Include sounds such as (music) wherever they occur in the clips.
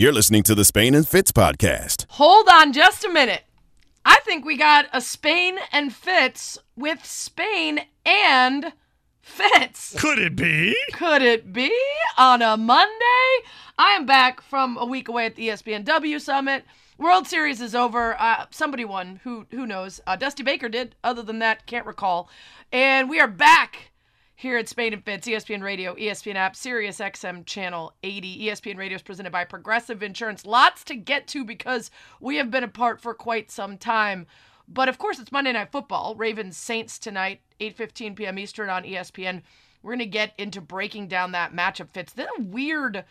You're listening to the Spain and Fitz podcast. Hold on just a minute. I think we got a Spain and Fitz with Spain and Fitz. Could it be? Could it be on a Monday? I am back from a week away at the ESPNW Summit. World Series is over. Uh, somebody won. Who who knows? Uh, Dusty Baker did. Other than that, can't recall. And we are back here at Spain and Fitz, ESPN Radio, ESPN app, Sirius XM Channel 80. ESPN Radio is presented by Progressive Insurance. Lots to get to because we have been apart for quite some time. But of course, it's Monday Night Football. Ravens Saints tonight, 8:15 p.m. Eastern on ESPN. We're gonna get into breaking down that matchup. Fitz. Then a weird.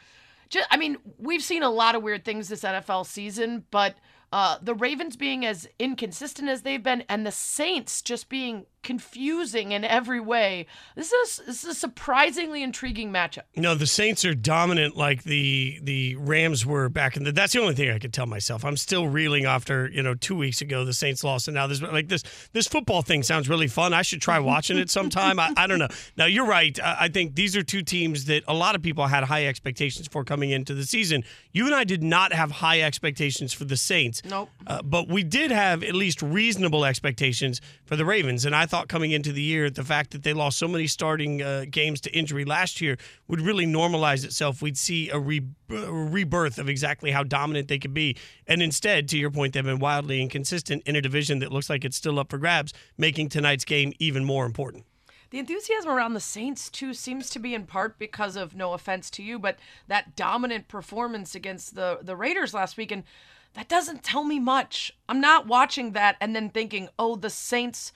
Just, I mean, we've seen a lot of weird things this NFL season, but uh, the Ravens being as inconsistent as they've been, and the Saints just being confusing in every way. This is this is a surprisingly intriguing matchup. No, the Saints are dominant like the the Rams were back in the. That's the only thing I could tell myself. I'm still reeling after you know two weeks ago the Saints lost, and now this like this this football thing sounds really fun. I should try (laughs) watching it sometime. I, I don't know. Now you're right. I, I think these are two teams that a lot of people had high expectations for coming into the season. You and I did not have high expectations for the Saints. Nope. Uh, but we did have at least reasonable expectations for the Ravens, and I thought coming into the year the fact that they lost so many starting uh, games to injury last year would really normalize itself. We'd see a, re- rebirth of exactly how dominant they could be, and instead, to your point, they've been wildly inconsistent in a division that looks like it's still up for grabs, making tonight's game even more important. The enthusiasm around the Saints too seems to be in part because of no offense to you, but that dominant performance against the the Raiders last week and that doesn't tell me much. I'm not watching that and then thinking, "Oh, the Saints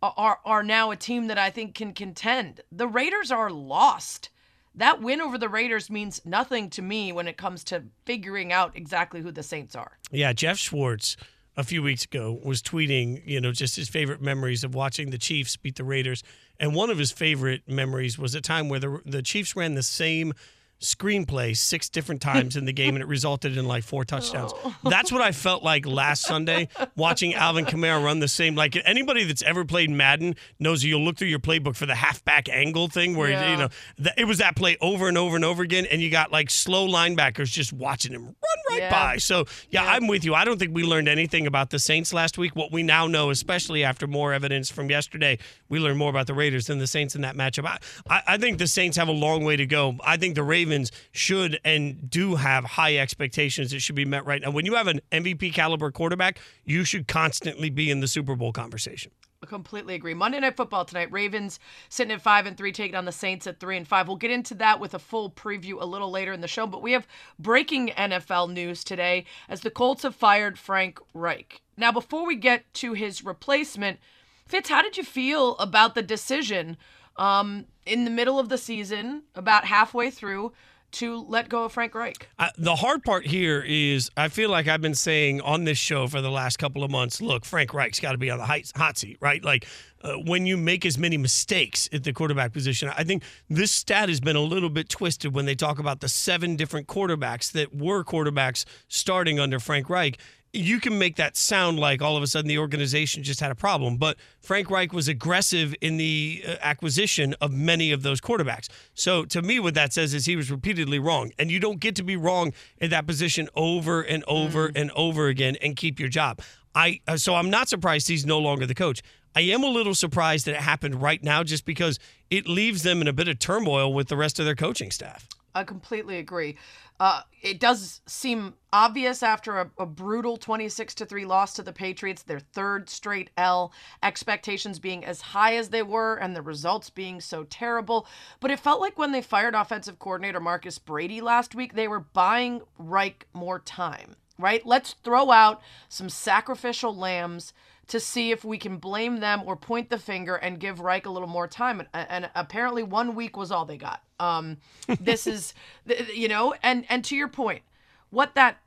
are are now a team that I think can contend." The Raiders are lost. That win over the Raiders means nothing to me when it comes to figuring out exactly who the Saints are. Yeah, Jeff Schwartz a few weeks ago was tweeting, you know, just his favorite memories of watching the Chiefs beat the Raiders. And one of his favorite memories was a time where the the Chiefs ran the same screenplay six different times in the game and it resulted in like four touchdowns. (laughs) Oh. That's what I felt like last Sunday watching Alvin Kamara run the same like anybody that's ever played Madden knows you'll look through your playbook for the halfback angle thing where Yeah. you know th- it was that play over and over and over again and you got like slow linebackers just watching him run right Yeah. by. So, yeah, I'm with you. I don't think we learned anything about the Saints last week. What we now know, especially after more evidence from yesterday, we learned more about the Raiders than the Saints in that matchup. I, I, I think the Saints have a long way to go. I think the Ravens should and do have high expectations that should be met right now. When you have an MVP caliber quarterback, you should constantly be in the Super Bowl conversation. I completely agree. Monday Night Football tonight. Ravens sitting at five and three, taking on the Saints at three and five. We'll get into that with a full preview a little later in the show. But we have breaking NFL news today as the Colts have fired Frank Reich. Now, before we get to his replacement, Fitz, how did you feel about the decision um, in the middle of the season, about halfway through, to let go of Frank Reich? I, the hard part here is I feel like I've been saying on this show for the last couple of months look, Frank Reich's got to be on the hot, seat, right? Like uh, when you make as many mistakes at the quarterback position, I think this stat has been a little bit twisted when they talk about the seven different quarterbacks that were quarterbacks starting under Frank Reich you can make that sound like all of a sudden the organization just had a problem. But Frank Reich was aggressive in the uh, acquisition of many of those quarterbacks. So to me, what that says is he was repeatedly wrong. And you don't get to be wrong in that position over and over and over again and keep your job. I uh, so I'm not surprised he's no longer the coach. I am a little surprised that it happened right now just because it leaves them in a bit of turmoil with the rest of their coaching staff. I completely agree. Uh, it does seem obvious after a, a brutal 26 to 3 loss to the Patriots, their third straight L, expectations being as high as they were and the results being so terrible. But it felt like when they fired offensive coordinator Marcus Brady last week, they were buying Reich more time, right? Let's throw out some sacrificial lambs to see if we can blame them or point the finger and give Reich a little more time. And, and apparently, one week was all they got. Um, (laughs) this is, you know, and and to your point, what that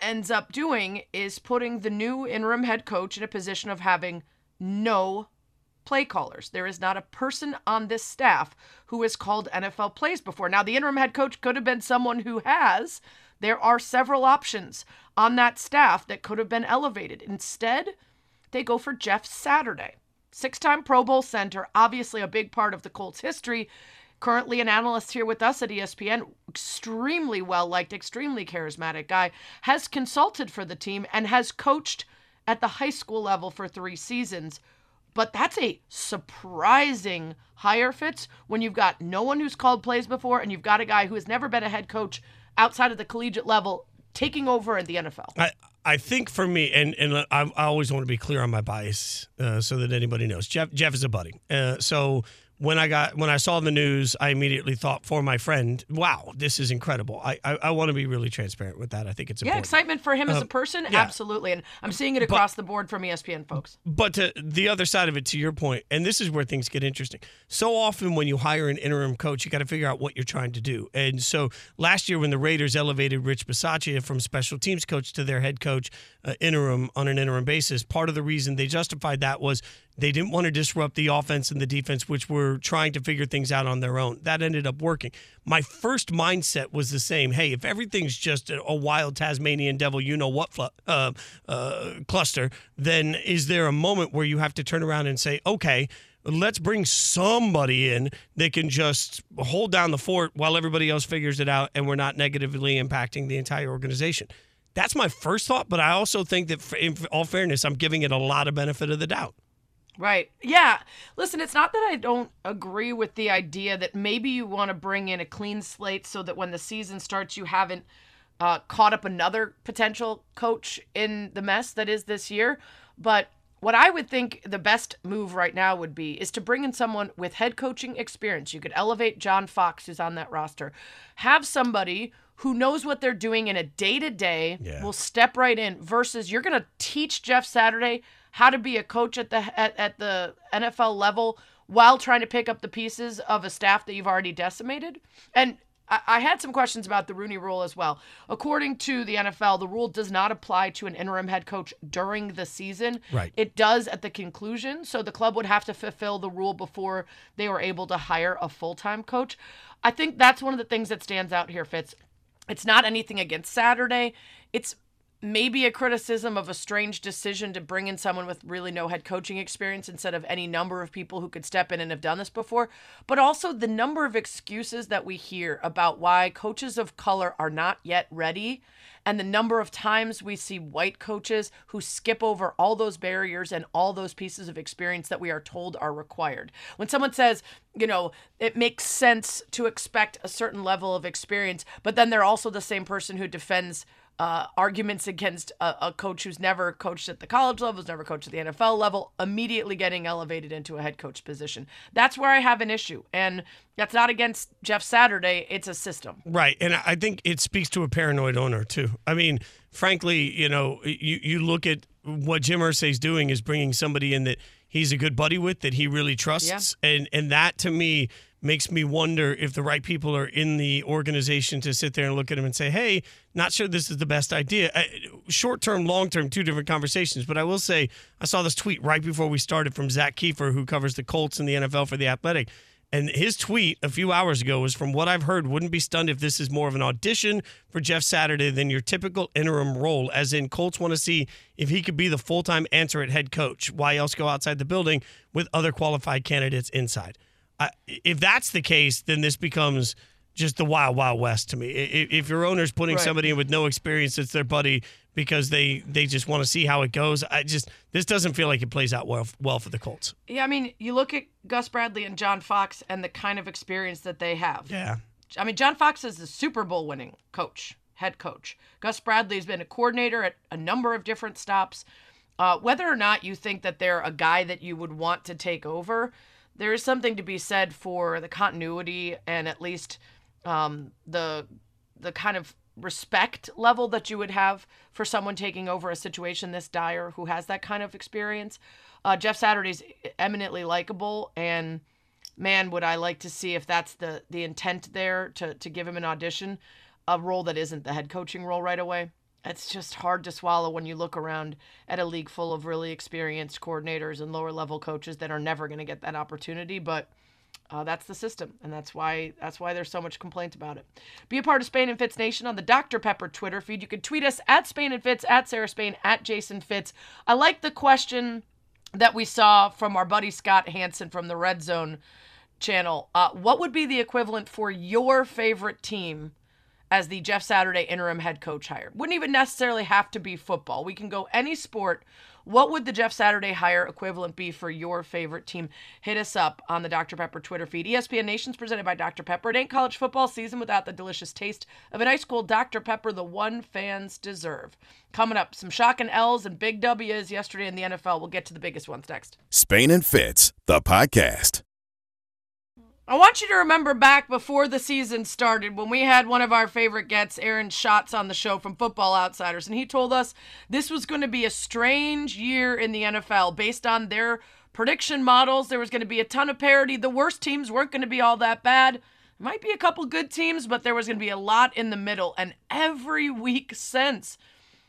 ends up doing is putting the new interim head coach in a position of having no play callers. There is not a person on this staff who has called NFL plays before. Now, the interim head coach could have been someone who has. There are several options on that staff that could have been elevated. Instead, they go for Jeff Saturday, six time Pro Bowl center, obviously a big part of the Colts' history. currently an analyst here with us at ESPN, extremely well liked, extremely charismatic guy, has consulted for the team and has coached at the high school level for three seasons. But that's a surprising hire, Fitz, when you've got no one who's called plays before and you've got a guy who has never been a head coach outside of the collegiate level taking over at the NFL. I, I think for me, and and I, I always want to be clear on my bias uh, so that anybody knows. Jeff Jeff is a buddy, uh, so when I got when I saw the news, I immediately thought for my friend, "Wow, this is incredible." I I, I want to be really transparent with that. I think it's yeah, important. excitement for him as a Um, person, yeah. absolutely, and I'm seeing it across the board from ESPN folks. But to the other side of it, to your point, and this is where things get interesting. So often when you hire an interim coach, you got to figure out what you're trying to do. And so last year, when the Raiders elevated Rich Bisaccia from special teams coach to their head coach uh, interim on an interim basis, part of the reason they justified that was they didn't want to disrupt the offense and the defense, which were trying to figure things out on their own. That ended up working. My first mindset was the same. Hey, if everything's just a, wild Tasmanian devil, you know what, uh, uh, cluster, then is there a moment where you have to turn around and say, okay, let's bring somebody in that can just hold down the fort while everybody else figures it out and we're not negatively impacting the entire organization? That's my first thought, but I also think that, in all fairness, I'm giving it a lot of benefit of the doubt. Right. Yeah. Listen, it's not that I don't agree with the idea that maybe you want to bring in a clean slate so that when the season starts, you haven't uh, caught up another potential coach in the mess that is this year. But what I would think the best move right now would be is to bring in someone with head coaching experience. You could elevate John Fox, who's on that roster. Have somebody who knows what they're doing in a day to day, will step right in, versus you're going to teach Jeff Saturday how to be a coach at the at, at the NFL level while trying to pick up the pieces of a staff that you've already decimated. And I, I had some questions about the Rooney Rule as well. According to the NFL, the rule does not apply to an interim head coach during the season. Right. It does at the conclusion. So the club would have to fulfill the rule before they were able to hire a full time coach. I think that's one of the things that stands out here, Fitz. It's not anything against Saturday. It's maybe a criticism of a strange decision to bring in someone with really no head coaching experience instead of any number of people who could step in and have done this before, but also the number of excuses that we hear about why coaches of color are not yet ready. And the number of times we see white coaches who skip over all those barriers and all those pieces of experience that we are told are required. When someone says, you know, it makes sense to expect a certain level of experience, but then they're also the same person who defends uh, arguments against a, a coach who's never coached at the college level, who's never coached at the NFL level, immediately getting elevated into a head coach position. That's where I have an issue. And that's not against Jeff Saturday, it's a system. Right, and I think it speaks to a paranoid owner too. I mean, frankly, you know, you you look at what Jim Irsay's doing is bringing somebody in that he's a good buddy with, that he really trusts, and and that to me makes me wonder if the right people are in the organization to sit there and look at him and say, "Hey, not sure this is the best idea." Short term, long term, two different conversations. But I will say, I saw this tweet right before we started from Zak Keefer, who covers the Colts and the NFL for the Athletic. And his tweet a few hours ago was from what I've heard, wouldn't be stunned if this is more of an audition for Jeff Saturday than your typical interim role, as in Colts want to see if he could be the full time answer at head coach. Why else go outside the building with other qualified candidates inside? I if that's the case, then this becomes just the wild, wild west to me. I- i- If your owner's putting Right. somebody in with no experience, it's their buddy because they they just want to see how it goes. I just this doesn't feel like it plays out well well for the Colts. Yeah, I mean, you look at Gus Bradley and John Fox and the kind of experience that they have. Yeah. I mean, John Fox is a Super Bowl winning coach, head coach. Gus Bradley has been a coordinator at a number of different stops. Uh, whether or not you think that they're a guy that you would want to take over, there is something to be said for the continuity and at least um, the the kind of respect level that you would have for someone taking over a situation this dire who has that kind of experience. Uh, Jeff Saturday's eminently likable and man, would I like to see if that's the the intent there to to give him an audition, a role that isn't the head coaching role right away. It's just hard to swallow when you look around at a league full of really experienced coordinators and lower level coaches that are never going to get that opportunity. But uh, that's the system, and that's why that's why there's so much complaint about it. Be a part of Spain and Fitz Nation on the Dr Pepper Twitter feed. You can tweet us at Spain and Fitz, at Sarah Spain, at Jason Fitz. I like the question that we saw from our buddy Scott Hanson from the Red Zone channel. Uh, what would be the equivalent for your favorite team as the Jeff Saturday interim head coach hire? Wouldn't even necessarily have to be football. We can go any sport. What would the Jeff Saturday hire equivalent be for your favorite team? Hit us up on the Dr. Pepper Twitter feed. ESPN Nation's presented by Dr. Pepper. It ain't college football season without the delicious taste of an ice cold Dr. Pepper, the one fans deserve. Coming up, some shocking L's and big W's yesterday in the NFL. We'll get to the biggest ones next. Spain and Fitz, the podcast. I want you to remember back before the season started when we had one of our favorite gets, Aaron Schatz, on the show from Football Outsiders, and he told us this was going to be a strange year in the NFL based on their prediction models. There was going to be a ton of parity. The worst teams weren't going to be all that bad. Might be a couple good teams, but there was going to be a lot in the middle. And every week since,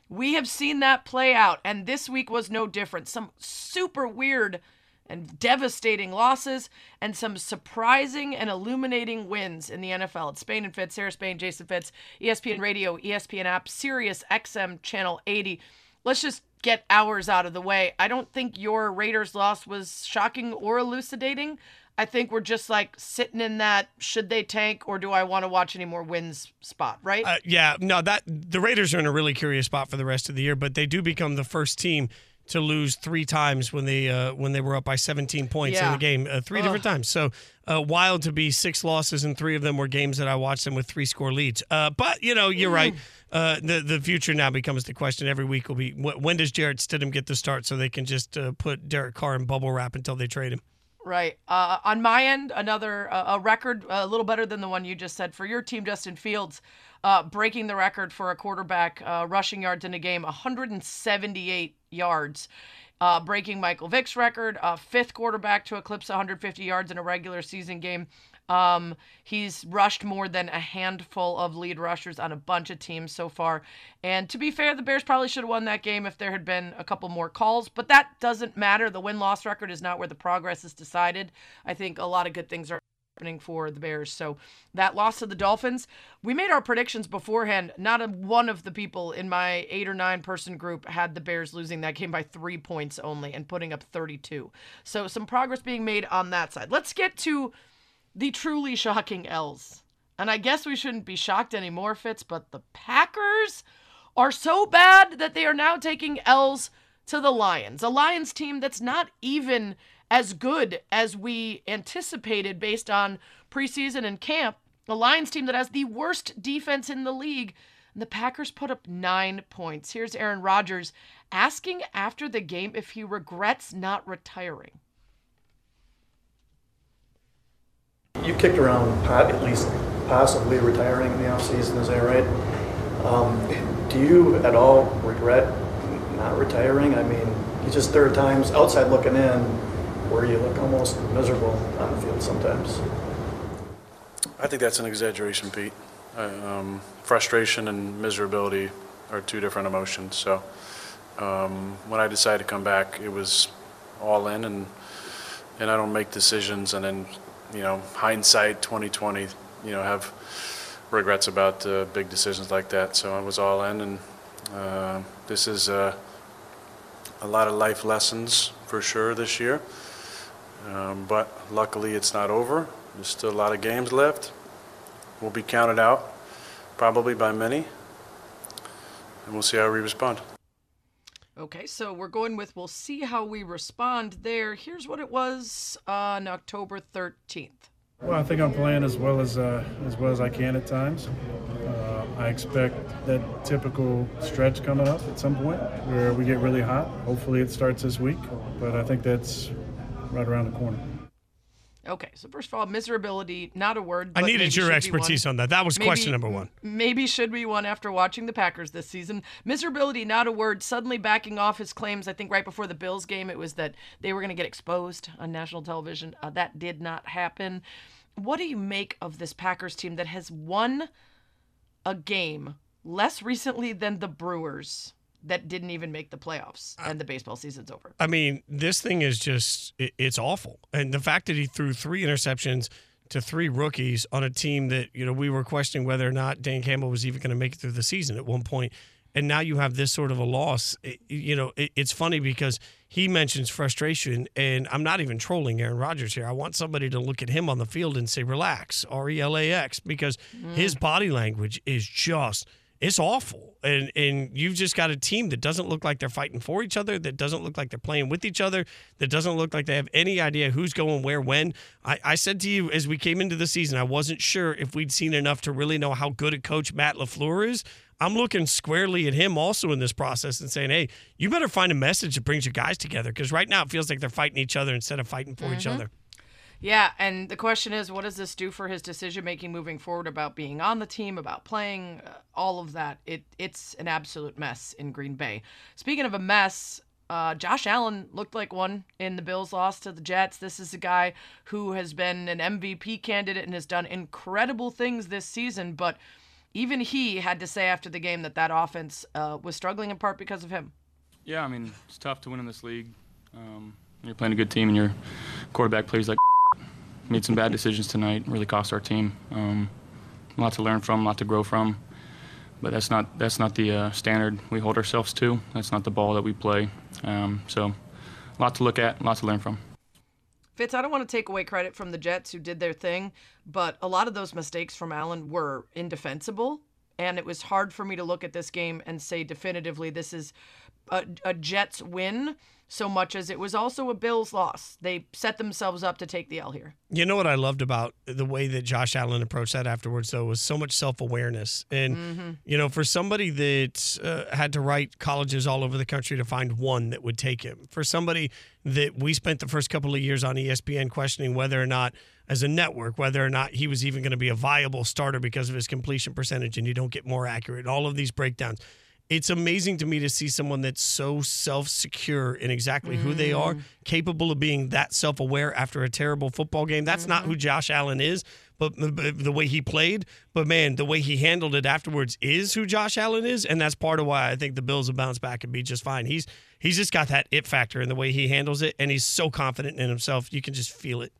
we have seen that play out. And this week was no different. Some super weird and devastating losses and some surprising and illuminating wins in the NFL. It's Spain and Fitz, Sarah Spain, Jason Fitz, ESPN Radio, ESPN app, Sirius XM Channel 80. Let's just get ours out of the way. I don't think your Raiders loss was shocking or elucidating. I think we're just like sitting in that should they tank or do I want to watch any more wins spot, right? Uh, yeah, no, that the Raiders are in a really curious spot for the rest of the year, but they do become the first team to lose three times when they uh, when they were up by 17 points Yeah. in the game, uh, three different times. So uh, wild to be six losses and three of them were games that I watched them with three score leads. Uh, but you know, you're right. Uh, the the future now becomes the question. Every week will be wh- when does Jarrett Stidham get the start so they can just uh, put Derek Carr in bubble wrap until they trade him. Right. Uh, on my end, another uh, a record a little better than the one you just said for your team, Justin Fields, uh, breaking the record for a quarterback uh, rushing yards in a game, 178 yards, uh, breaking Michael Vick's record, uh, fifth quarterback to eclipse 150 yards in a regular season game. Um, he's rushed more than a handful of lead rushers on a bunch of teams so far. And to be fair, the Bears probably should have won that game if there had been a couple more calls, but that doesn't matter. The win loss record is not where the progress is decided. I think a lot of good things are happening for the Bears. So that loss to the Dolphins, we made our predictions beforehand. Not a, one of the people in my eight or nine person group had the Bears losing that game by three points only and putting up 32. So some progress being made on that side. Let's get to the truly shocking L's. And I guess we shouldn't be shocked anymore, Fitz, but the Packers are so bad that they are now taking L's to the Lions. A Lions team that's not even as good as we anticipated based on preseason and camp. A Lions team that has the worst defense in the league. And the Packers put up nine points. Here's Aaron Rodgers asking after the game if he regrets not retiring. You kicked around at least possibly retiring in the offseason, is that right? Um, do you at all regret not retiring? I mean, you just are times outside looking in where you look almost miserable on the field sometimes. I think that's an exaggeration, Pete. Um, frustration and miserability are two different emotions. So um, when I decided to come back, it was all in, and and I don't make decisions and then you know hindsight 2020, you know have regrets about uh, big decisions like that. So I was all in, and uh, this is uh, a lot of life lessons for sure this year. Um, but luckily, it's not over. There's still a lot of games left. We'll be counted out, probably by many, and we'll see how we respond. Okay, so we're going with we'll see how we respond there. Here's what it was on October 13th. Well, I think I'm playing as well as uh, as well as I can at times. Uh, I expect that typical stretch coming up at some point where we get really hot. Hopefully, it starts this week, but I think that's right around the corner. Okay, so first of all, miserability, not a word. I needed your expertise on that. That was Maybe- question number one. Maybe should be one after watching the Packers this season. Miserability, not a word. Suddenly backing off his claims. I think right before the Bills game, it was that they were going to get exposed on national television. Uh, that did not happen. What do you make of this Packers team that has won a game less recently than the Brewers that didn't even make the playoffs and the baseball season's over? I mean, this thing is just it, it's awful. And the fact that he threw three interceptions to three rookies on a team that, you know, we were questioning whether or not Dan Campbell was even going to make it through the season at one point. and now you have this sort of a loss. It, you know, it, it's funny because he mentions frustration, and I'm not even trolling Aaron Rodgers here. I want somebody to look at him on the field and say, "Relax, R E L A X," because his mm. body language is just it's awful. And and you've just got a team that doesn't look like they're fighting for each other, that doesn't look like they're playing with each other, that doesn't look like they have any idea who's going where when. I, I said to you as we came into the season, I wasn't sure if we'd seen enough to really know how good a coach Matt LaFleur is. I'm looking squarely at him also in this process and saying, hey, you better find a message that brings your guys together because right now it feels like they're fighting each other instead of fighting for each mm-hmm. other. Yeah, and the question is, what does this do for his decision making moving forward about being on the team, about playing, uh, all of that? It it's an absolute mess in Green Bay. Speaking of a mess, uh, Josh Allen looked like one in the Bills' loss to the Jets. This is a guy who has been an MVP candidate and has done incredible things this season, but even he had to say after the game that that offense uh, was struggling in part because of him. Yeah, I mean, it's tough to win in this league. Um, you're playing a good team and your quarterback plays like made some bad decisions tonight, really cost our team. Um, a lot to learn from, a lot to grow from. But that's not that's not the uh, standard we hold ourselves to. That's not the ball that we play. Um, so, a lot to look at, a lot to learn from. Fitz, I don't want to take away credit from the Jets who did their thing, but a lot of those mistakes from Allen were indefensible. And it was hard for me to look at this game and say definitively this is a, a Jets win so much as it was also a Bills loss. They set themselves up to take the L here. You know what I loved about the way that Josh Allen approached that afterwards, though, was so much self awareness. And, you know, for somebody that uh, had to write colleges all over the country to find one that would take him, for somebody that we spent the first couple of years on ESPN questioning whether or not, as a network, whether or not he was even going to be a viable starter because of his completion percentage and you don't get more accurate, all of these breakdowns it's amazing to me to see someone that's so self-secure in exactly who they are, mm. capable of being that self-aware after a terrible football game. That's not who mm-hmm. Josh Allen is, but but the way he played, but man, the way he handled it afterwards is who Josh Allen is, and that's part of why I think the Bills will bounce back and be just fine. He's he's just got that it factor in the way he handles it, and he's so confident in himself. You can just feel it.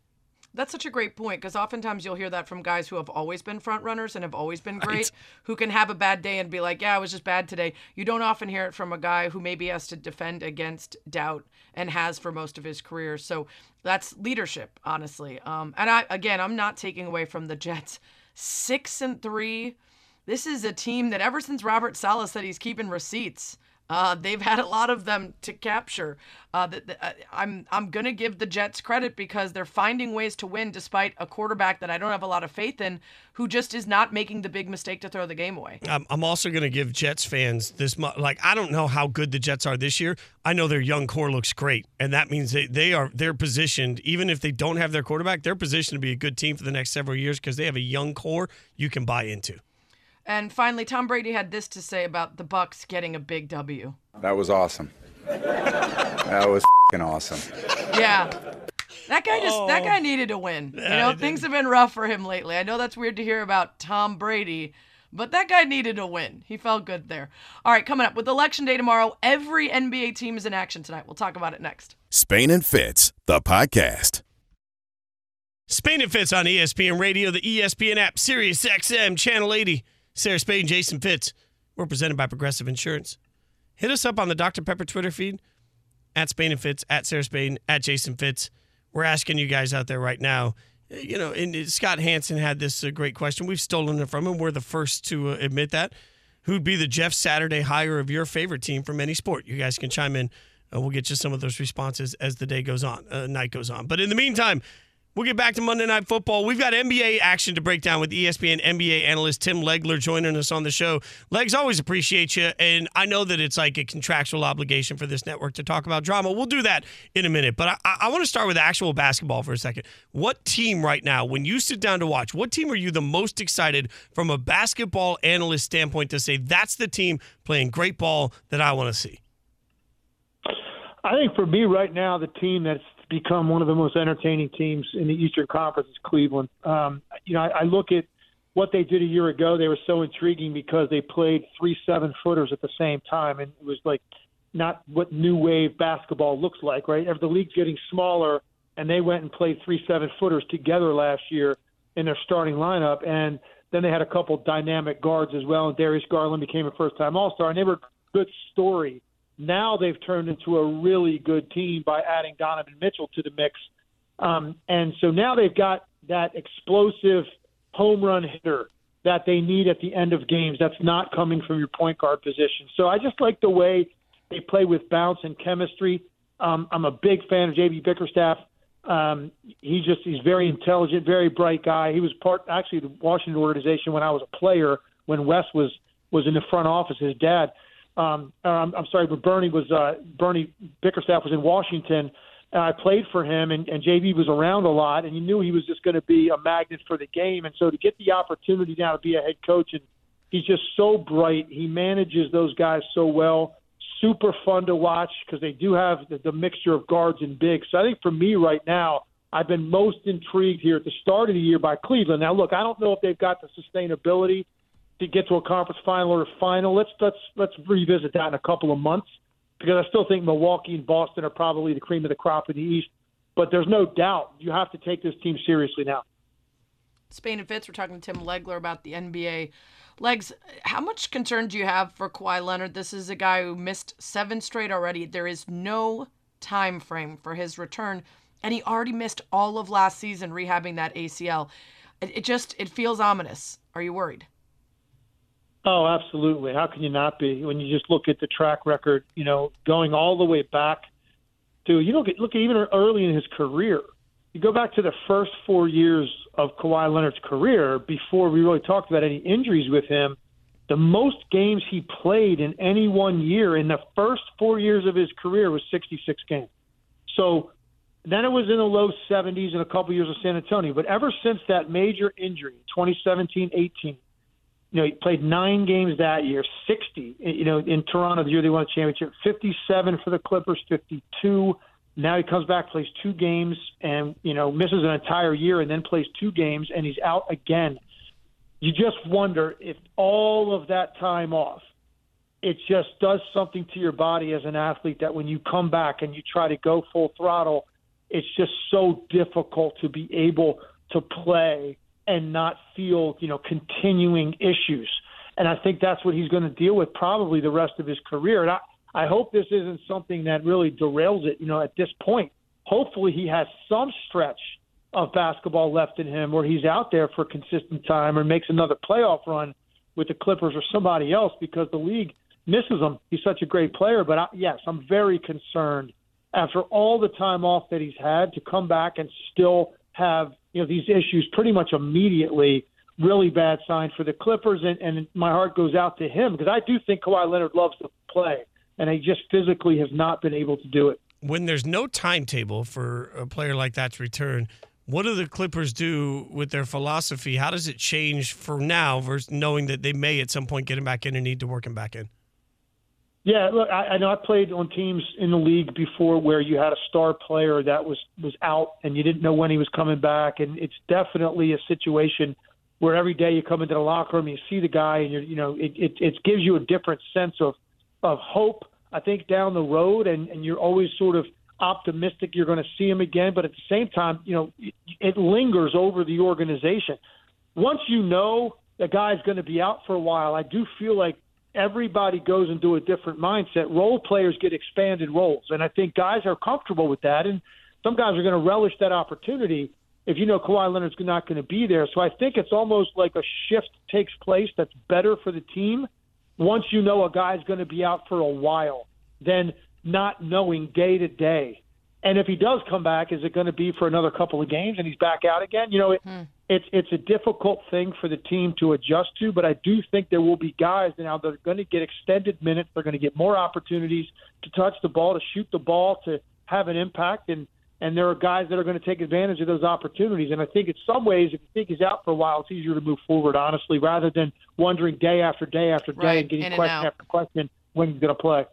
That's such a great point because oftentimes you'll hear that from guys who have always been front runners and have always been great, who can have a bad day and be like, "Yeah, I was just bad today." You don't often hear it from a guy who maybe has to defend against doubt and has for most of his career. So that's leadership, honestly. Um, and I again, I'm not taking away from the Jets. Six and three. This is a team that ever since Robert Saleh said he's keeping receipts. Uh, they've had a lot of them to capture. Uh, that that- uh, I'm I'm gonna give the Jets credit because they're finding ways to win despite a quarterback that I don't have a lot of faith in, who just is not making the big mistake to throw the game away. I'm, I'm also to give Jets fans this much. like I don't know how good the Jets are this year. I know their young core looks great, and that means they, they are they're positioned even if they don't have their quarterback, they're positioned to be a good team for the next several years because they have a young core you can buy into. And finally, Tom Brady had this to say about the Bucs getting a big W. That was awesome. that was fing awesome. Yeah. That guy just that oh. guy needed to win. You know, things have been rough for him lately. I know that's weird to hear about Tom Brady, but that guy needed a win. He felt good there. All right, coming up with election day tomorrow, every NBA team is in action tonight. We'll talk about it next. Spain and Fitz, the podcast. Spain and Fitz on ESPN Radio, the ESPN app, Sirius XM, Channel 80. Sarah Spain, Jason Fitz. We're presented by Progressive Insurance. Hit us up on the Dr. Pepper Twitter feed at Spain and Fitz, at Sarah Spain, at Jason Fitz. We're asking you guys out there right now. uh, You know, and Scott Hanson had this uh, great question. We've stolen it from him. We're the first to uh, admit that. Who'd be the Jeff Saturday hire of your favorite team from any sport? You guys can chime in. Uh, we'll get you some of those responses as the day goes on, uh, night goes on. But in the meantime, We'll get back to Monday Night Football. We've got NBA action to break down with ESPN NBA analyst Tim Legler joining us on the show. Legs, always appreciate you. And I know that it's like a contractual obligation for this network to talk about drama. We'll do that in a minute. But I, I want to start with actual basketball for a second. What team right now, when you sit down to watch, what team are you the most excited from a basketball analyst standpoint to say that's the team playing great ball that I want to see? I think for me right now, the team that's become one of the most entertaining teams in the Eastern Conference is Cleveland. Um, you know, I, I look at what they did a year ago. They were so intriguing because they played three seven footers at the same time, and it was like not what new wave basketball looks like, right? The league's getting smaller, and they went and played three seven footers together last year in their starting lineup, and Then they had a couple dynamic guards as well, and Darius Garland became a first-time All-Star, and they were a good story. Now they've turned into a really good team by adding Donovan Mitchell to the mix, um, and so now they've got that explosive home run hitter that they need at the end of games. That's not coming from your point guard position. So I just like the way they play with bounce and chemistry. Um, I'm a big fan of JB Bickerstaff. Um, he just he's very intelligent, very bright guy. He was part actually the Washington organization when I was a player when Wes was was in the front office. His dad, um, I'm, I'm sorry, but Bernie was uh, Bernie Bickerstaff was in Washington. And I played for him, and, and JB was around a lot, and you knew he was just going to be a magnet for the game. And so to get the opportunity now to be a head coach, and he's just so bright. He manages those guys so well super fun to watch because they do have the, the mixture of guards and bigs. So I think for me right now, I've been most intrigued here at the start of the year by Cleveland. Now, look, I don't know if they've got the sustainability to get to a conference final or final. Let's let's let's revisit that in a couple of months because I still think Milwaukee and Boston are probably the cream of the crop in the East. But there's no doubt you have to take this team seriously now. Spain and Fitz, we're talking to Tim Legler about the NBA Legs, how much concern do you have for Kawhi Leonard? This is a guy who missed seven straight already. There is no time frame for his return, and he already missed all of last season rehabbing that ACL. It, it just it feels ominous. Are you worried? Oh, absolutely. How can you not be when you just look at the track record? You know, going all the way back to you look look even early in his career you go back to the first four years of Kawhi Leonard's career before we really talked about any injuries with him. The most games he played in any one year in the first four years of his career was 66 games. So then it was in the low 70s in a couple years of San Antonio. But ever since that major injury, 2017 18, you know, he played nine games that year, 60, you know, in Toronto the year they won the championship, 57 for the Clippers, 52 now he comes back, plays two games, and you know misses an entire year, and then plays two games, and he's out again. You just wonder if all of that time off, it just does something to your body as an athlete that when you come back and you try to go full throttle, it's just so difficult to be able to play and not feel you know continuing issues. And I think that's what he's going to deal with probably the rest of his career. And I, I hope this isn't something that really derails it. You know, at this point, hopefully he has some stretch of basketball left in him where he's out there for consistent time or makes another playoff run with the Clippers or somebody else because the league misses him. He's such a great player. But I, yes, I'm very concerned after all the time off that he's had to come back and still have you know these issues pretty much immediately. Really bad sign for the Clippers, and, and my heart goes out to him because I do think Kawhi Leonard loves to play and he just physically has not been able to do it. When there's no timetable for a player like that to return, what do the Clippers do with their philosophy? How does it change for now versus knowing that they may at some point get him back in and need to work him back in? Yeah, look, I, I know I played on teams in the league before where you had a star player that was was out and you didn't know when he was coming back, and it's definitely a situation where every day you come into the locker room, you see the guy, and you're, you know, it, it, it gives you a different sense of of hope, I think, down the road, and, and you're always sort of optimistic you're going to see him again. But at the same time, you know, it, it lingers over the organization. Once you know the guy's going to be out for a while, I do feel like everybody goes into a different mindset. Role players get expanded roles, and I think guys are comfortable with that, and some guys are going to relish that opportunity if you know Kawhi Leonard's not going to be there. So I think it's almost like a shift takes place that's better for the team once you know a guy's going to be out for a while, then not knowing day to day. And if he does come back, is it going to be for another couple of games and he's back out again? You know, it, hmm. It's it's a difficult thing for the team to adjust to, but I do think there will be guys now that are going to get extended minutes. They're going to get more opportunities to touch the ball, to shoot the ball, to have an impact. And and there are guys that are going to take advantage of those opportunities. And I think in some ways, if you think he's out for a while, it's easier to move forward, honestly, rather than wondering day after day after day right. and getting In question after question when he's going to play.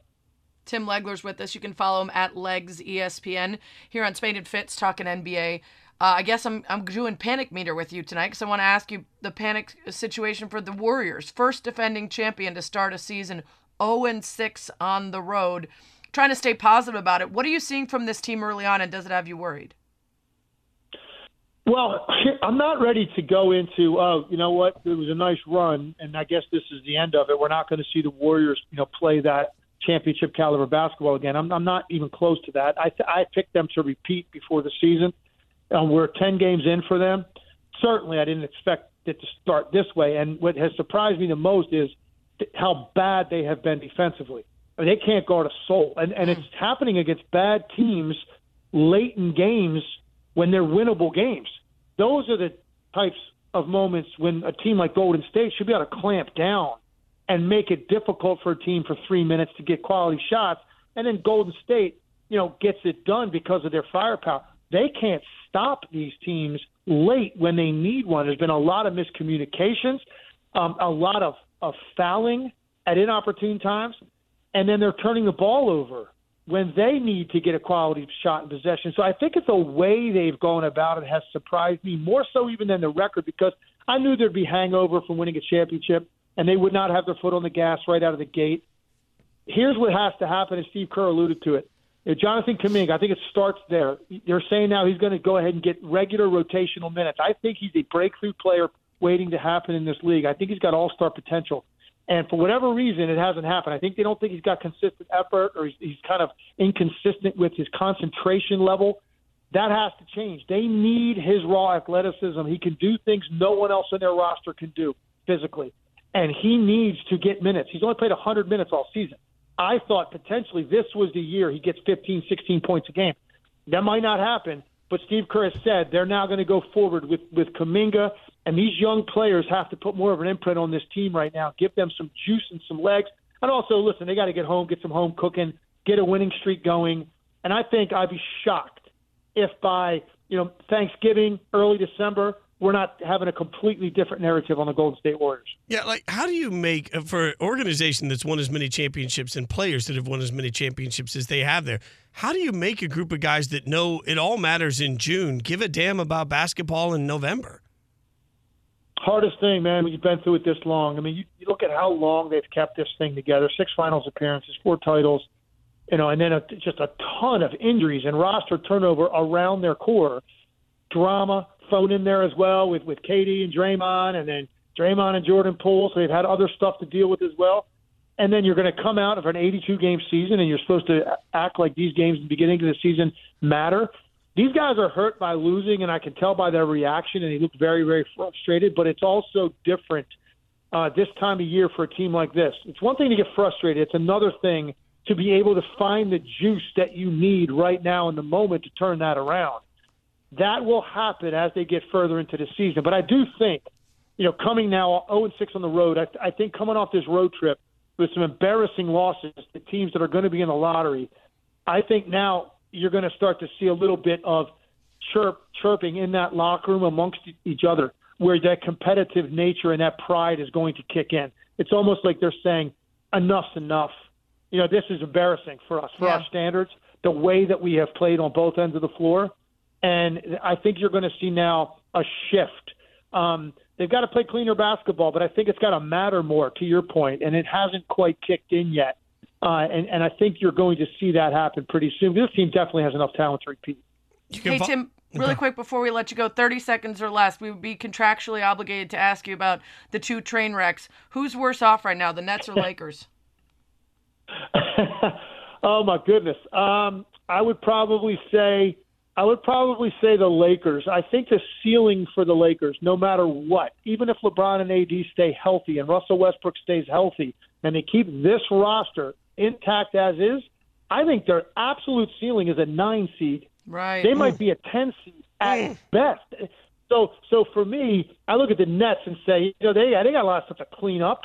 Tim Legler's with us. You can follow him at Legs ESPN here on Spain and Fitz talking NBA. Uh, I guess I'm I'm doing panic meter with you tonight because I want to ask you the panic situation for the Warriors, first defending champion to start a season 0 and 6 on the road trying to stay positive about it. What are you seeing from this team early on, and does it have you worried? Well, (laughs) I'm not ready to go into, oh, you know what, it was a nice run, and I guess this is the end of it. We're not going to see the Warriors, you know, play that championship caliber basketball again. I'm, I'm not even close to that. I, I picked them to repeat before the season. Um, we're 10 games in for them. Certainly, I didn't expect it to start this way. And what has surprised me the most is how bad they have been defensively. I mean, they can't guard a soul, and and it's happening against bad teams late in games when they're winnable games. Those are the types of moments when a team like Golden State should be able to clamp down and make it difficult for a team for three minutes to get quality shots. And then Golden State, you know, gets it done because of their firepower. They can't stop these teams late when they need one. There's been a lot of miscommunications, um, a lot of, of fouling at inopportune times, and then they're turning the ball over when they need to get a quality shot in possession. So I think it's a way they've gone about it has surprised me more so even than the record because I knew there'd be hangover from winning a championship and they would not have their foot on the gas right out of the gate. Here's what has to happen, and Steve Kerr alluded to it. You Jonathan Kuminga, I think it starts there. They're saying now he's going to go ahead and get regular rotational minutes. I think he's a breakthrough player waiting to happen in this league. I think he's got all-star potential. And for whatever reason, it hasn't happened. I think they don't think he's got consistent effort or he's, he's kind of inconsistent with his concentration level. That has to change. They need his raw athleticism. He can do things no one else in their roster can do physically. And he needs to get minutes. He's only played 100 minutes all season. I thought potentially this was the year he gets 15, 16 points a game. That might not happen, but Steve Kerr has said they're now going to go forward with, with Kuminga and these young players have to put more of an imprint on this team right now, give them some juice and some legs. And also, listen, they got to get home, get some home cooking, get a winning streak going. And I think I'd be shocked if by you know Thanksgiving, early December, we're not having a completely different narrative on the Golden State Warriors. Yeah, like how do you make for an organization that's won as many championships and players that have won as many championships as they have there? How do you make a group of guys that know it all matters in June give a damn about basketball in November? hardest thing, man, when you've been through it this long. I mean, you, you look at how long they've kept this thing together: six finals appearances, four titles, you know, and then a, just a ton of injuries and roster turnover around their core. Drama thrown in there as well with with KD and Draymond, and then Draymond and Jordan Poole. So they've had other stuff to deal with as well. And then you're going to come out of an 82 game season, and you're supposed to act like these games at the beginning of the season matter these guys are hurt by losing, and I can tell by their reaction, and they look very, very frustrated. But it's also different uh, this time of year for a team like this. It's one thing to get frustrated; it's another thing to be able to find the juice that you need right now in the moment to turn that around. That will happen as they get further into the season. But I do think, you know, coming now 0 and 6 on the road, I, I think coming off this road trip with some embarrassing losses to teams that are going to be in the lottery, I think now you're going to start to see a little bit of chirp chirping in that locker room amongst each other, where that competitive nature and that pride is going to kick in. It's almost like they're saying, "Enough's enough." You know, this is embarrassing for us, for yeah. our standards, the way that we have played on both ends of the floor, and I think you're going to see now a shift. Um, they've got to play cleaner basketball, but I think it's got to matter more. To your point, and it hasn't quite kicked in yet. Uh, and, and I think you're going to see that happen pretty soon. This team definitely has enough talent to repeat. Hey, Tim, really quick before we let you go 30 seconds or less we would be contractually obligated to ask you about the two train wrecks who's worse off right now the nets or (laughs) lakers (laughs) oh my goodness um, i would probably say i would probably say the lakers i think the ceiling for the lakers no matter what even if lebron and ad stay healthy and russell westbrook stays healthy and they keep this roster intact as is, I think their absolute ceiling is a nine seed. Right. They might be a ten seed at mm. best. So, so for me, I look at the Nets and say, you know, they they got a lot of stuff to clean up,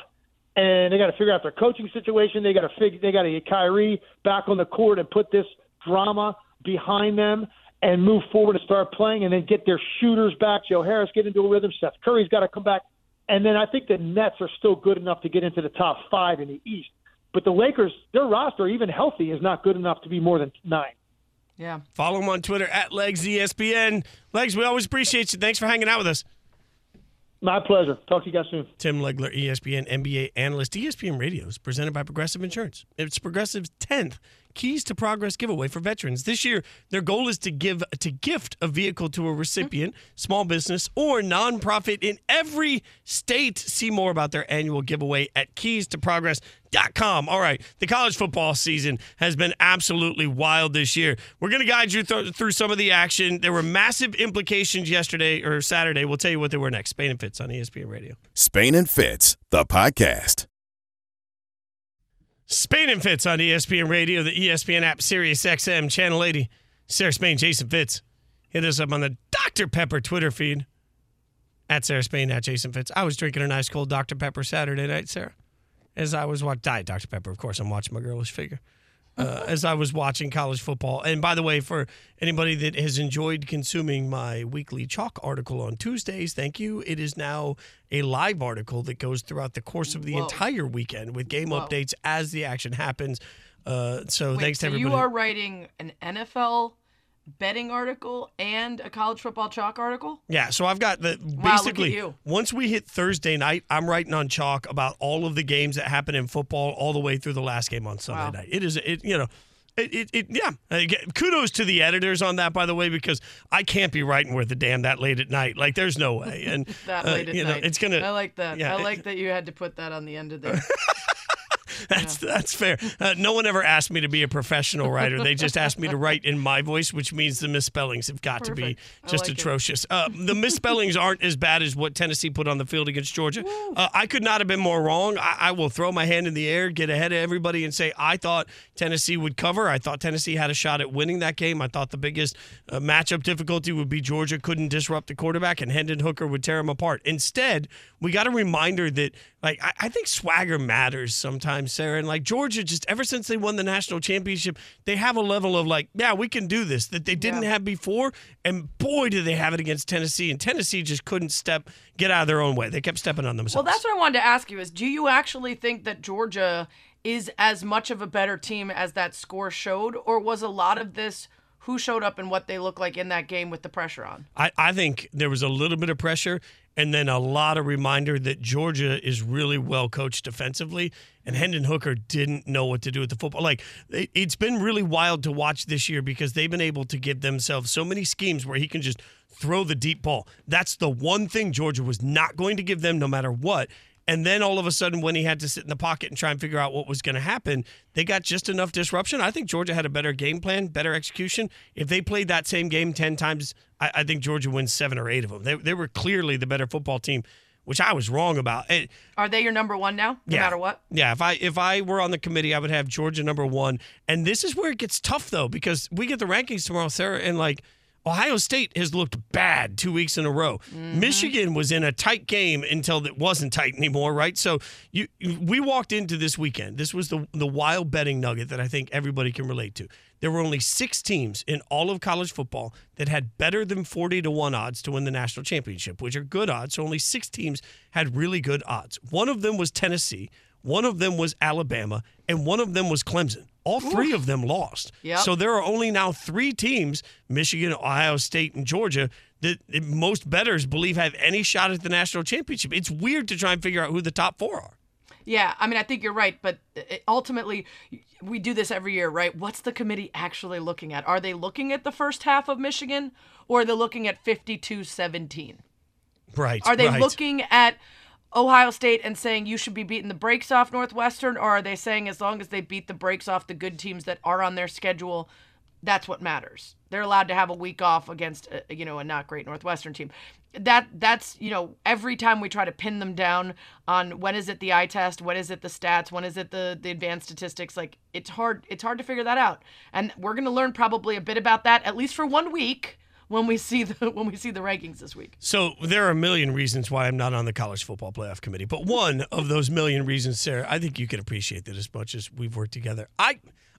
and they got to figure out their coaching situation. They got to figure, they got to get Kyrie back on the court and put this drama behind them and move forward and start playing, and then get their shooters back. Joe Harris get into a rhythm. Seth Curry's got to come back, and then I think the Nets are still good enough to get into the top five in the East. But the Lakers, their roster, even healthy, is not good enough to be more than nine. Yeah. Follow them on Twitter at Legs ESPN. Legs, we always appreciate you. Thanks for hanging out with us. My pleasure. Talk to you guys soon. Tim Legler, ESPN NBA analyst. ESPN Radio is presented by Progressive Insurance. It's Progressive's 10th Keys to Progress giveaway for veterans. This year, their goal is to give to gift a vehicle to a recipient, small business, or nonprofit in every state. See more about their annual giveaway at keys to Progress. Dot com. All right, the college football season has been absolutely wild this year. We're going to guide you th- through some of the action. There were massive implications yesterday or Saturday. We'll tell you what they were next. Spain and Fitz on ESPN Radio. Spain and Fitz, the podcast. Spain and Fitz on ESPN Radio, the ESPN app, Sirius XM, Channel 80. Sarah Spain, Jason Fitz. Hit us up on the Dr. Pepper Twitter feed at Sarah Spain, at Jason Fitz. I was drinking a nice cold Dr. Pepper Saturday night, Sarah. As I was watching Diet Dr. Pepper, of course, I'm watching my girlish figure. Uh, as I was watching college football. And by the way, for anybody that has enjoyed consuming my weekly chalk article on Tuesdays, thank you. It is now a live article that goes throughout the course of the Whoa. entire weekend with game Whoa. updates as the action happens. Uh, so Wait, thanks to so everybody. you are writing an NFL betting article and a college football chalk article? Yeah, so I've got the Wow, look at basically you. once we hit Thursday night, I'm writing on chalk about all of the games that happen in football all the way through the last game on Sunday Wow. night. It is it you know it, it, it yeah. Uh, Kudos to the editors on that, by the way, because I can't be writing worth a damn that late at night. Like, there's no way. And (laughs) That uh, late at you know, night. it's gonna. I like that. yeah, I like that you had to put that on the end of there. (laughs) (laughs) That's that's fair. Uh, no one ever asked me to be a professional writer. They just asked me to write in my voice, which means the misspellings have got to be just like atrocious. Uh, the misspellings aren't as bad as what Tennessee put on the field against Georgia. Uh, I could not have been more wrong. I, I will throw my hand in the air, get ahead of everybody, and say I thought Tennessee would cover. I thought Tennessee had a shot at winning that game. I thought the biggest uh, matchup difficulty would be Georgia couldn't disrupt the quarterback, and Hendon Hooker would tear him apart. Instead, we got a reminder that like I, I think swagger matters sometimes, Sarah. And like Georgia, just ever since they won the national championship, they have a level of like, yeah, we can do this that they didn't Yeah. have before. And boy, did they have it against Tennessee. And Tennessee just couldn't step, get out of their own way. They kept stepping on themselves. well, that's what I wanted to ask you is do you actually think that Georgia is as much of a better team as that score showed or was a lot of this who showed up and what they look like in that game with the pressure on? I, I think there was a little bit of pressure and then a lot of reminder that Georgia is really well coached defensively. And Hendon Hooker didn't know what to do with the football. Like, it, it's been really wild to watch this year because they've been able to give themselves so many schemes where he can just throw the deep ball. That's the one thing Georgia was not going to give them no matter what. And then all of a sudden, when he had to sit in the pocket and try and figure out what was going to happen, they got just enough disruption. I think Georgia had a better game plan, better execution. If they played that same game 10 times, I, I think Georgia wins seven or eight of them. They, they were clearly the better football team, which I was wrong about. It, Are they your number one now, no yeah. matter what? Yeah, if I if I were on the committee, I would have Georgia number one. And this is where it gets tough though, because we get the rankings tomorrow, Sarah, and like Ohio State has looked bad two weeks in a row. Mm-hmm. Michigan was in a tight game until it wasn't tight anymore, right? So you we walked into this weekend. This was the the wild betting nugget that I think everybody can relate to. There were only six teams in all of college football that had better than 40 to 1 odds to win the national championship, which are good odds. So only six teams had really good odds. One of them was Tennessee, one of them was Alabama, and one of them was Clemson. All three of them lost. Yep. So there are only now three teams Michigan, Ohio State, and Georgia that most bettors believe have any shot at the national championship. It's weird to try and figure out who the top four are. Yeah, I mean, I think you're right, but uh, ultimately, we do this every year, right? What's the committee actually looking at? Are they looking at the first half of Michigan, or are they looking at 52-17? Right. Are they right. looking at Ohio State and saying you should be beating the brakes off Northwestern, or are they saying as long as they beat the brakes off the good teams that are on their schedule, that's what matters? They're allowed to have a week off against uh, you know a not great Northwestern team. That that's you know every time we try to pin them down on when is it the eye test, when is it the stats, when is it the the advanced statistics, like it's hard it's hard to figure that out. And we're gonna learn probably a bit about that at least for one week when we see the (laughs) when we see the rankings this week. So there are a million reasons why I'm not on the college football playoff committee, but one of those million reasons, Sarah, I think you can appreciate that as much as we've worked together. I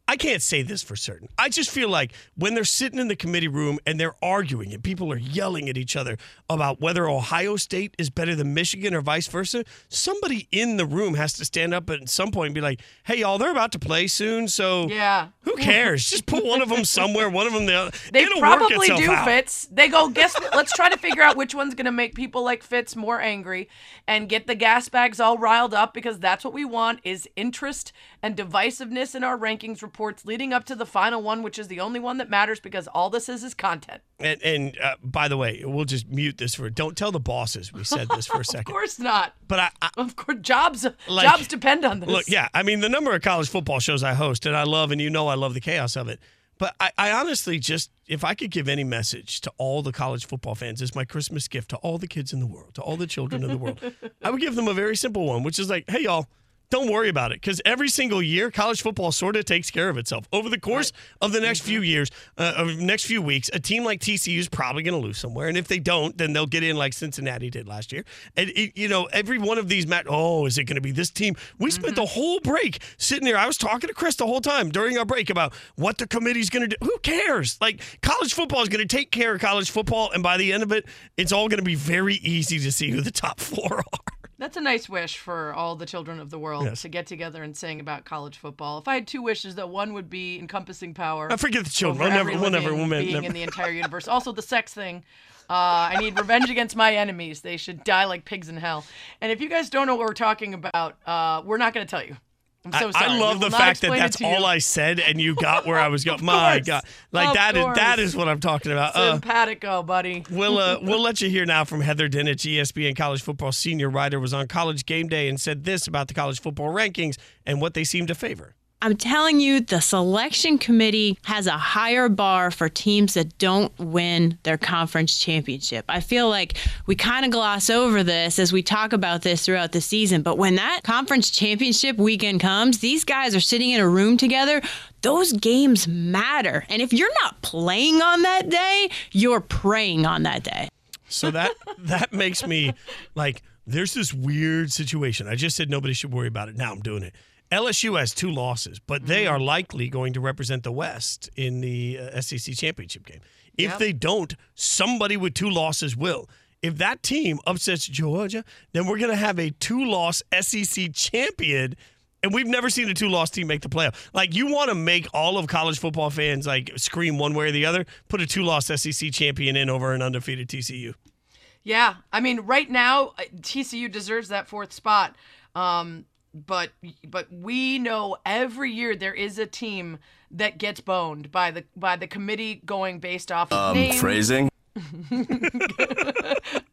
I can't say this for certain. I just feel like when they're sitting in the committee room and they're arguing and people are yelling at each other about whether Ohio State is better than Michigan or vice versa, somebody in the room has to stand up at some point and be like, "Hey, y'all, they're about to play soon, so Yeah. who cares? Just put one of them somewhere, one of them the other. (laughs) They probably do out. Fitz. They go, guess what? Let's try to figure out which one's going to make people like Fitz more angry and get the gas bags all riled up because that's what we want is interest and divisiveness in our rankings reports leading up to the final one, which is the only one that matters because all this is is content. And, and uh, by the way, we'll just mute this for. Don't tell the bosses we said this for a (laughs) second. Of course not. But I, I Of course, jobs Like- jobs depend on this. Look, yeah, I mean the number of college football shows I host, and I love, and you know I love the chaos of it. But I, I honestly just, if I could give any message to all the college football fans as my Christmas gift to all the kids in the world, to all the children in the world, (laughs) I would give them a very simple one, which is like, hey y'all, don't worry about it because every single year college football sort of takes care of itself. Over the course of the next few years uh, of next few weeks a team like tcu is probably going to lose somewhere and if they don't then they'll get in like cincinnati did last year. And it, you know every one of these mat oh is it going to be this team? We spent the whole break sitting there i was talking to chris the whole time during our break about what the committee's going to do. Who cares? Like college football is going to take care of college football and by the end of it it's all going to be very easy to see who the top (laughs) four are That's a nice wish for all the children of the world Yes. to get together and sing about college football. If I had two wishes, that one would be encompassing power. I forget the children. We'll never- we'll never- we'll never- being never- in the entire universe. Also, the sex thing. Uh, I need revenge against my enemies. They should die like pigs in hell. And if you guys don't know what we're talking about, uh, we're not going to tell you. I'm so sorry. I We love the fact that that's all I said, and you got where I was going. (laughs) My course. God, like Of that is that course. is what I'm talking about. Uh, Simpatico, buddy. we'll uh, (laughs) we'll let you hear now from Heather Dinich, ESPN college football senior writer, was on College Game Day and said this about the college football rankings and what they seem to favor. I'm telling you, the selection committee has a higher bar for teams that don't win their conference championship. I feel like we kind of gloss over this as we talk about this throughout the season, but when that conference championship weekend comes, these guys are sitting in a room together. Those games matter. And if you're not playing on that day, you're praying on that day. So that (laughs) that makes me like there's this weird situation. I just said nobody should worry about it. Now I'm doing it. LSU has two losses, but they Mm-hmm. are likely going to represent the West in the uh, SEC championship game. If Yep. they don't, somebody with two losses will. If that team upsets Georgia, then we're going to have a two-loss SEC champion and we've never seen a two-loss team make the playoff. Like you want to make all of college football fans like scream one way or the other, put a two-loss SEC champion in over an undefeated TCU. Yeah, I mean, right now uh, TCU deserves that fourth spot. Um, but but we know every year there is a team that gets boned by the by the committee going based off of name. Phrasing. (laughs)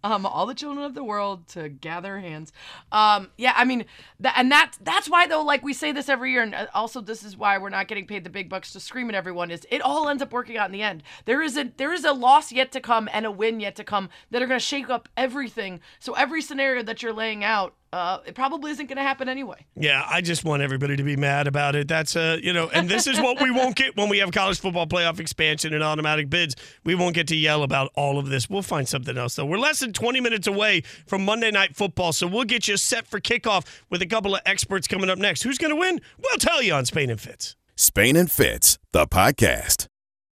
um, all the children of the world to gather hands. Um, yeah, I mean, that, and that's that's why though, like we say this every year, and uh, also this is why we're not getting paid the big bucks to scream at everyone. Is it all ends up working out in the end? There is a there is a loss yet to come and a win yet to come that are going to shake up everything. So every scenario that you're laying out, uh, it probably isn't going to happen anyway. Yeah, I just want everybody to be mad about it. That's uh, you know, and this is what we won't get when we have college football playoff expansion and automatic bids. We won't get to yell about all of this. We'll find something else though. We're less than 20 minutes away from Monday Night Football, so we'll get you set for kickoff with a couple of experts coming up next. Who's going to win? We'll tell you on Spain and Fitz. Spain and Fitz, the podcast.